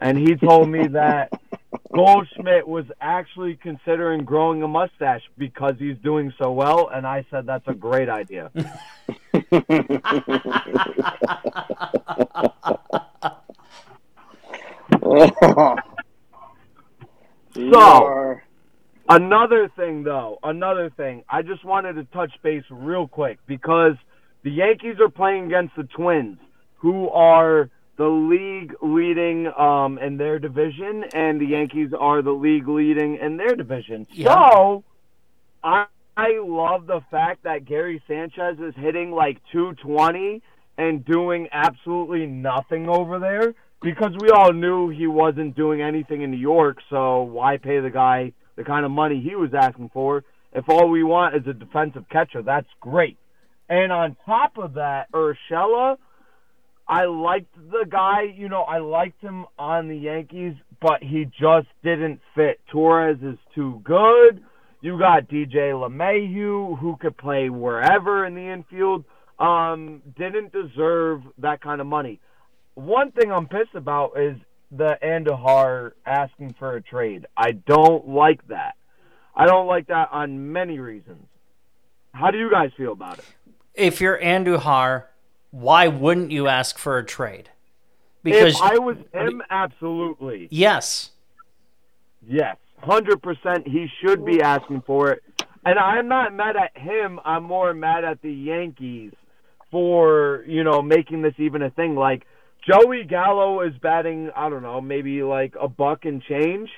and he told me that Goldschmidt was actually considering growing a mustache because he's doing so well, and I said that's a great idea. So- Another thing, though, another thing. I just wanted to touch base real quick because the Yankees are playing against the Twins, who are the league leading um, in their division, and the Yankees are the league leading in their division. Yeah. So, I I love the fact that Gary Sanchez is hitting like 220 and doing absolutely nothing over there because we all knew he wasn't doing anything in New York, so why pay the guy the kind of money he was asking for? If all we want is a defensive catcher, that's great. And on top of that, Urshela, I liked the guy. You know, I liked him on the Yankees, but he just didn't fit. Torres is too good. You got DJ LeMahieu, who could play wherever in the infield. Um, didn't deserve that kind of money. One thing I'm pissed about is the Andujar asking for a trade. I don't like that. I don't like that on many reasons. How do you guys feel about it? If you're Andujar, why wouldn't you ask for a trade? Because if I was him, absolutely. yes, Yes, hundred percent. He should be asking for it, and I'm not mad at him. I'm more mad at the Yankees for you know making this even a thing. Like Joey Gallo is batting, I don't know, maybe like a buck and change.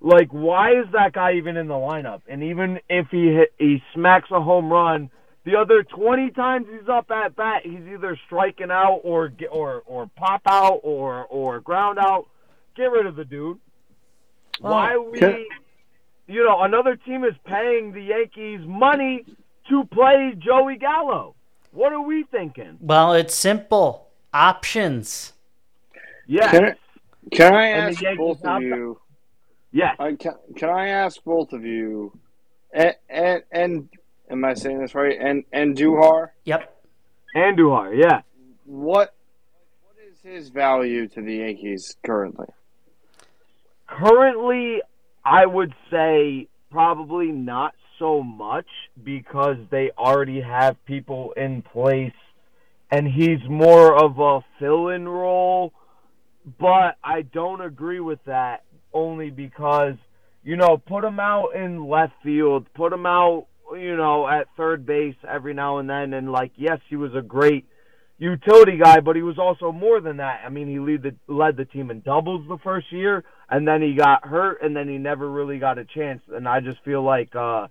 Like, why is that guy even in the lineup? And even if he hit, he smacks a home run, the other 20 times he's up at bat, he's either striking out or or or pop out or or ground out. Get rid of the dude. Why we? You know, another team is paying the Yankees money to play Joey Gallo. What are we thinking? well, it's simple. Options. Yes, Can I, can I ask Yankees both of you? yes. I can, can I ask both of you? And, and and am I saying this right? And and Duhar, Yep. Andujar. yeah. what what is his value to the Yankees currently? Currently, I would say probably not so much because they already have people in place and he's more of a fill in role. But I don't agree with that only because, you know, put him out in left field, put him out, you know, at third base every now and then. And, like, yes, he was a great utility guy, but he was also more than that. I mean, he lead the, led the team in doubles the first year, and then he got hurt, and then he never really got a chance. And I just feel like uh,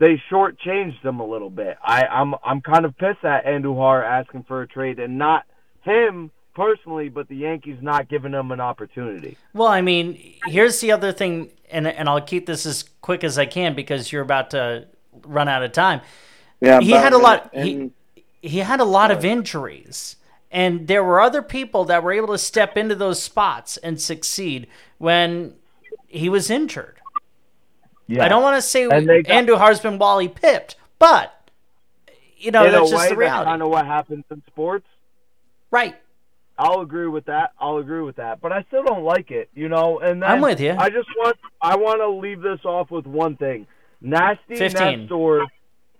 they shortchanged him a little bit. I, I'm I'm kind of pissed at Andujar asking for a trade, and not him personally, but the Yankees not giving him an opportunity. Well, I mean, here's the other thing, and and I'll keep this as quick as I can because you're about to run out of time. Yeah, He had a lot- and- he- He had a lot of injuries, and there were other people that were able to step into those spots and succeed when he was injured. Yeah. I don't want to say got- Andujar's been Wally pipped, but you know that's just the reality, kind of what happens in sports. right? I'll agree with that. I'll agree with that. But I still don't like it, you know. And I'm with you. I just want I want to leave this off with one thing. Nasty 15. Nestor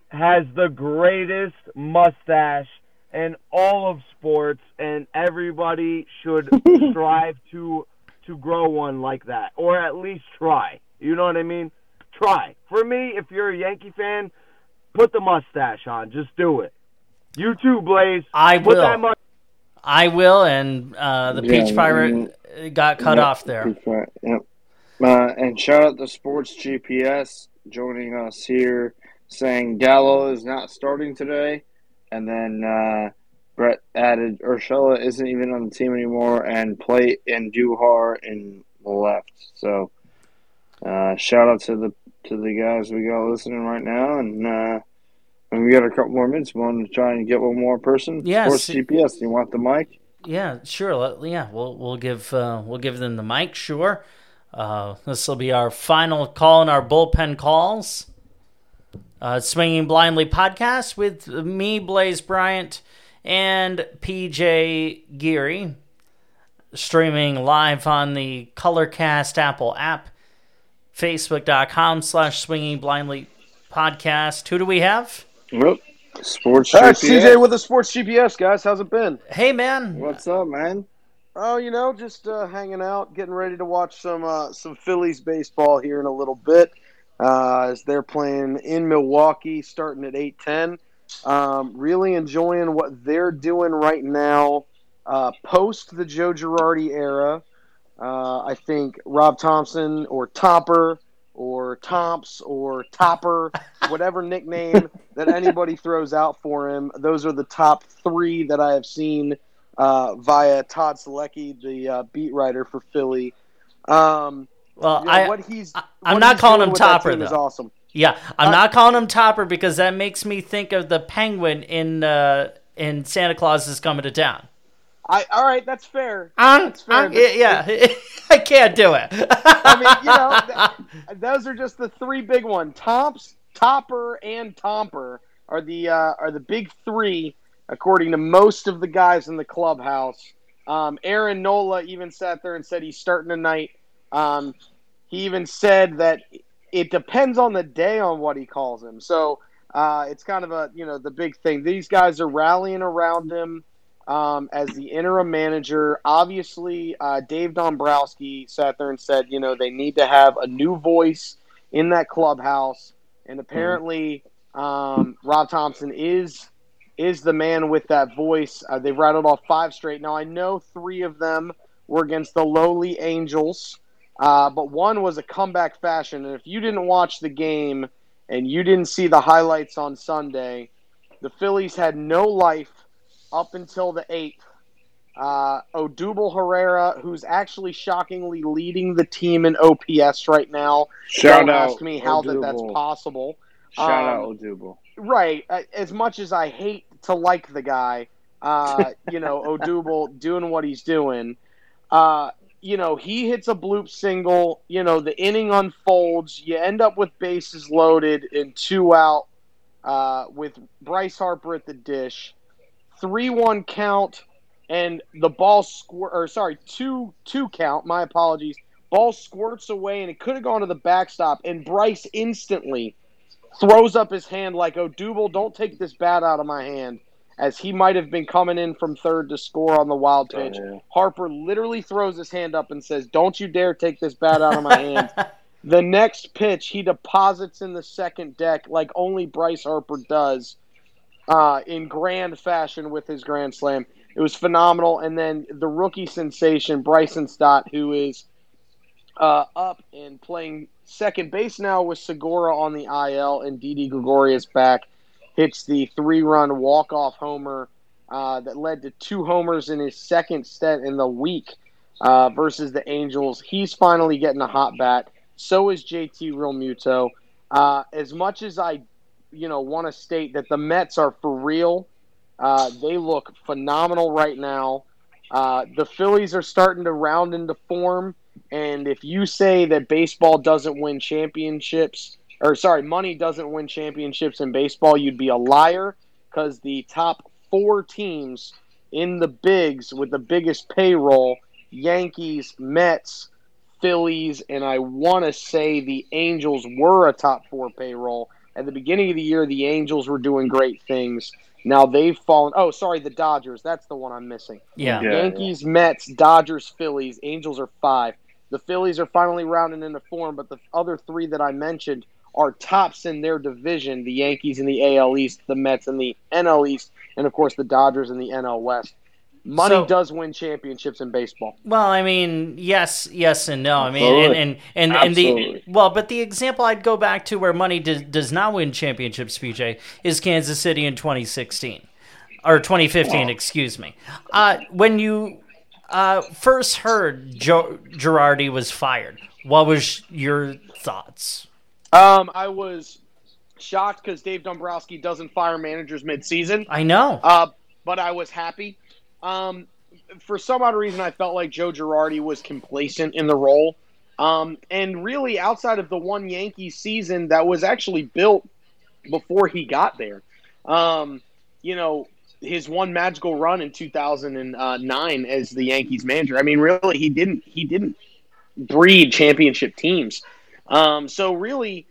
has the greatest mustache in all of sports, and everybody should strive to to grow one like that, or at least try. You know what I mean? Try. For me, if you're a Yankee fan, put the mustache on. Just do it. You too, Blaze. I Put will. that mu- I will, and uh, the Yeah, Peach Pirate got cut Yep. off there. Yep. Uh, and shout out to Sports GPS joining us here, saying Gallo is not starting today, and then uh, Brett added Urshela isn't even on the team anymore, and play Andujar in the left. So uh, shout out to the to the guys we got listening right now, and uh, and we got a couple more minutes. We want to try and get one more person. Yes. Sports GPS. You want the mic? Yeah, sure. Yeah, we'll we'll give uh, we'll give them the mic. Sure. Uh, this will be our final call in our bullpen calls. Uh, Swinging Blindly podcast with me, Blaze Bryant, and PJ Geary, streaming live on the Colorcast Apple app, Facebook.com slash Swinging Blindly podcast. Who do we have? Yep. Sports All right, GPS. CJ with the Sports GPS, guys. How's it been? Hey, man. What's up, man? Oh, you know, just uh, hanging out, getting ready to watch some uh, some Phillies baseball here in a little bit. Uh, as they're playing in Milwaukee, starting at eight ten. Um, really enjoying what they're doing right now. Uh, post the Joe Girardi era, uh, I think Rob Thomson or Topper or Tomps or Topper, whatever nickname that anybody throws out for him, those are the top three that I have seen uh, via Todd Zolecki, the uh, beat writer for Philly. Um, Well, you know, I, what he's I- I'm what not he's calling him Topper, team is though. awesome. yeah, I'm Uh, not calling him Topper because that makes me think of the penguin in uh, in Santa Claus is coming to town. I all right, that's fair. Um, That's fair, um, yeah, I can't do it. I mean, you know, th- those are just the three big ones. Tops, Topper, and Tomper are the uh, are the big three, according to most of the guys in the clubhouse. Um, Aaron Nola even sat there and said he's starting tonight. Um, he even said that it depends on the day on what he calls him. So uh, it's kind of a you know the big thing. These guys are rallying around him um, as the interim manager. Obviously, uh, Dave Dombrowski sat there and said, you know, they need to have a new voice in that clubhouse, and apparently, um, Rob Thomson is is the man with that voice. Uh, they've rattled off five straight. Now I know three of them were against the lowly Angels, uh, but one was a comeback fashion. And if you didn't watch the game and you didn't see the highlights on Sunday, the Phillies had no life up until the eighth. Uh, Odubel Herrera, who's actually shockingly leading the team in OPS right now. Shout Don't out. ask me how that that's possible. Shout Um, out Odubel. Right. uh, As much as I hate to like the guy, uh, you know, Odubel doing what he's doing, uh, you know, he hits a bloop single. You know, the inning unfolds. You end up with bases loaded and two out uh, with Bryce Harper at the dish. 3 1 count, and the ball squirt, or sorry, 2 2 count. My apologies. Ball squirts away, and it could have gone to the backstop, and Bryce instantly throws up his hand like, "Oh, Double, don't take this bat out of my hand," as he might have been coming in from third to score on the wild oh, pitch. yeah. Harper literally throws his hand up and says, "Don't you dare take this bat out of my hand." the next pitch, he deposits in the second deck like only Bryce Harper does, uh, in grand fashion with his grand slam. It was phenomenal. And then the rookie sensation, Bryson Stott, who is uh, up and playing second base now with Segura on the IL and Didi Gregorius back, hits the three-run walk-off homer uh, that led to two homers in his second stint in the week uh, versus the Angels. He's finally getting a hot bat. So is JT Realmuto. Uh, as much as I, you know, want to state that the Mets are for real, uh, they look phenomenal right now. Uh, the Phillies are starting to round into form. And if you say that baseball doesn't win championships, or sorry, money doesn't win championships in baseball, you'd be a liar because the top four teams in the bigs with the biggest payroll Yankees, Mets, Phillies, and I want to say the Angels were a top four payroll. At the beginning of the year, the Angels were doing great things. Now they've fallen. Oh, sorry, the Dodgers. That's the one I'm missing. yeah. Yeah. Yankees, Mets, Dodgers, Phillies. Angels are five. The Phillies are finally rounding into form, but the other three that I mentioned are tops in their division the Yankees in the AL East, the Mets in the NL East, and of course the Dodgers in the NL West. Money So- does win championships in baseball. Well, I mean, yes, yes, and no. I mean, and and and, and the well, but the example I'd go back to where money does, does not win championships, PJ, is Kansas City in 2016 or 2015, excuse me. Uh, when you uh, first heard Joe Girardi was fired, what was your thoughts? Um, I was shocked because Dave Dombrowski doesn't fire managers mid-season. I know. Uh, but I was happy. Um, for some odd reason, I felt like Joe Girardi was complacent in the role. Um, and really, outside of the one Yankee season that was actually built before he got there, um, you know, his one magical run in 2009 as the Yankees manager. I mean, really, he didn't he didn't breed championship teams. Um, so really,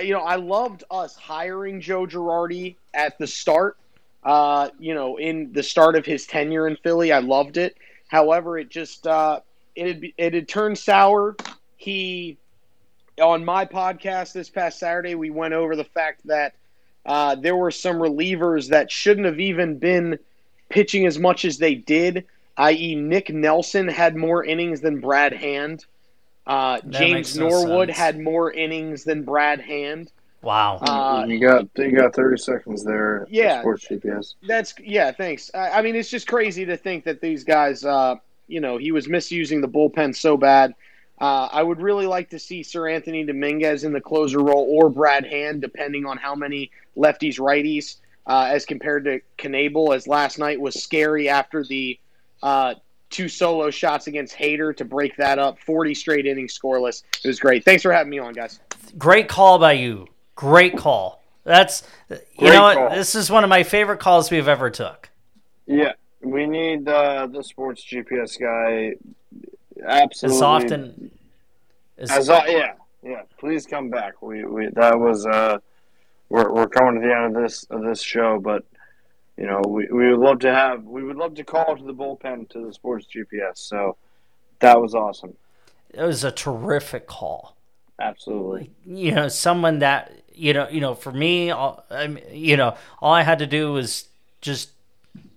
you know, I loved us hiring Joe Girardi at the start. Uh, you know, in the start of his tenure in Philly, I loved it. However, it just uh, it had it had turned sour. He on my podcast this past Saturday, we went over the fact that uh, there were some relievers that shouldn't have even been pitching as much as they did. I.e., Nick Nelson had more innings than Brad Hand. Uh, James no Norwood sense. had more innings than Brad Hand. Wow. Uh, you got you got thirty seconds there. Yeah. Sports GPS. That's yeah. Thanks. I, I mean, it's just crazy to think that these guys. Uh, you know, he was misusing the bullpen so bad. Uh, I would really like to see Seranthony Dominguez in the closer role or Brad Hand, depending on how many lefties righties, uh, as compared to Knebel, as last night was scary after the uh, two solo shots against Hader to break that up. 40 straight innings scoreless. It was great. Thanks for having me on, guys. Great call by you. Great call. That's you Great know call. This is one of my favorite calls we've ever took. Yeah, we need uh, the sports GPS guy. Absolutely. As often as, As yeah, yeah. Please come back. We we that was uh, we're we're coming to the end of this of this show, but you know we, we would love to have we would love to call to the bullpen to the sports GPS. So that was awesome. it was a terrific call. Absolutely. you know someone that you know you know for me all, I mean, you know all I had to do was just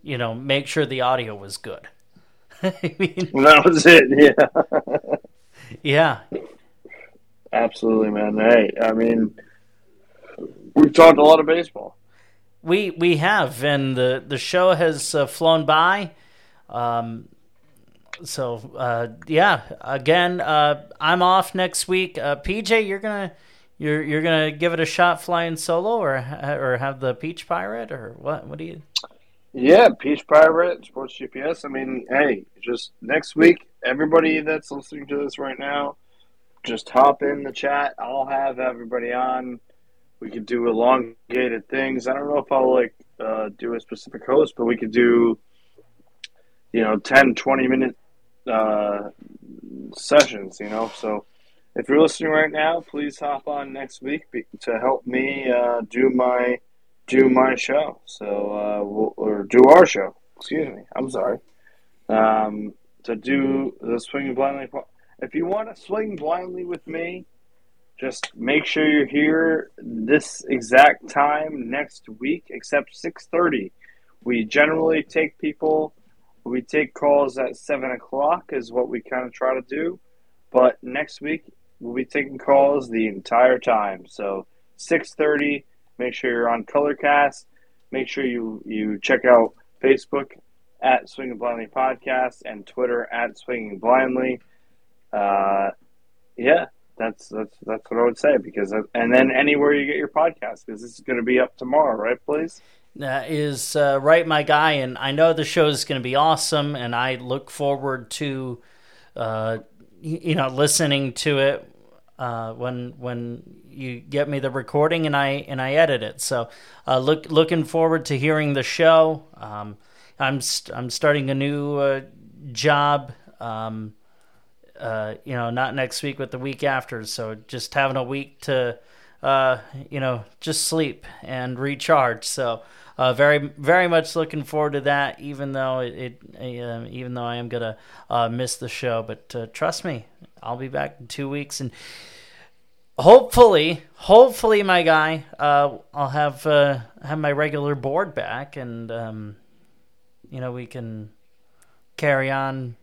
you know make sure the audio was good. I mean, That was it. Yeah. yeah, Absolutely, man. Hey, I mean, we've talked a lot of baseball. we we have, and the the show has uh, flown by. Um, so uh, yeah, again, uh, I'm off next week. Uh, PJ, you're gonna you're you're gonna give it a shot flying solo, or or have the Peach Pirate, or what? What do you? Yeah, Peach Pirate, Sports GPS. I mean, hey, just next week, everybody that's listening to this right now, just hop in the chat. I'll have everybody on. We could do elongated things. I don't know if I'll like uh, do a specific host, but we could do, you know, 10, 20 minute uh, sessions, you know. So if you're listening right now, please hop on next week be- to help me uh, do my do my show. So uh, we'll, or do our show. Excuse me. I'm sorry. Um, to do the swing blindly. If you want to swing blindly with me, just make sure you're here this exact time next week, except 6:30. We generally take people. We take calls at seven o'clock, is what we kind of try to do. But next week we'll be taking calls the entire time. So 6:30. Make sure you're on Colorcast. Make sure you you check out Facebook at Swinging Blindly Podcast and Twitter at Swinging Blindly. Uh, yeah, that's that's that's what I would say because and then anywhere you get your podcast because this is going to be up tomorrow, right? Please. That is uh, right, my guy, and I know the show is going to be awesome, and I look forward to, uh, you know, listening to it uh, when when you get me the recording and I and I edit it. So, uh, look looking forward to hearing the show. Um, I'm st- I'm starting a new uh, job. Um, uh, you know, not next week, but the week after. So just having a week to, uh, you know, just sleep and recharge. So uh, very, very much looking forward to that. Even though it, it uh, even though I am gonna uh, miss the show, but uh, trust me, I'll be back in two weeks and. Hopefully, hopefully, my guy, uh, I'll have uh, have my regular board back, and um, you know we can carry on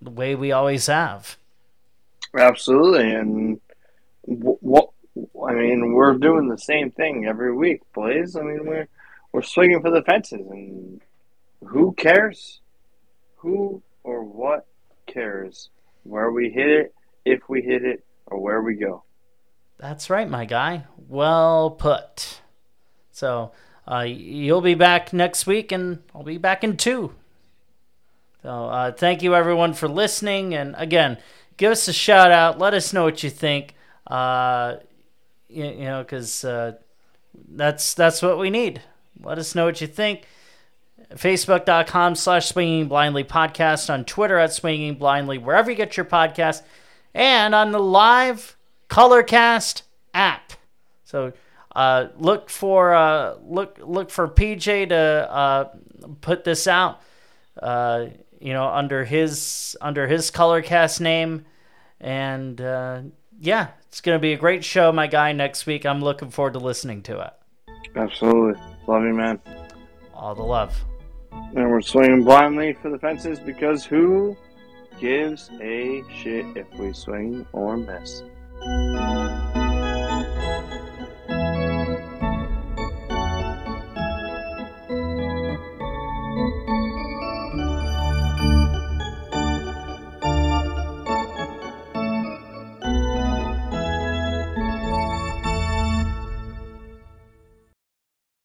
the way we always have. Absolutely, and what I mean, we're doing the same thing every week, Blaze. I mean, we're we're swinging for the fences, and who cares? Who or what cares where we hit it, if we hit it, or where we go? That's right, my guy. Well put. So uh, you'll be back next week, and I'll be back in two. So uh, thank you everyone for listening, and again, give us a shout out. Let us know what you think. Uh, you, you know, because uh, that's that's what we need. Let us know what you think. Facebook.com slash Swinging Blindly Podcast, on Twitter at Swinging Blindly, wherever you get your podcast, and on the live Colorcast app. So uh, look for uh, look look for PJ to uh, put this out. Uh, you know, under his under his Colorcast name, and uh, yeah, it's gonna be a great show, my guy. Next week, I'm looking forward to listening to it. Absolutely, love you, man. All the love. And we're swinging blindly for the fences because who gives a shit if we swing or miss?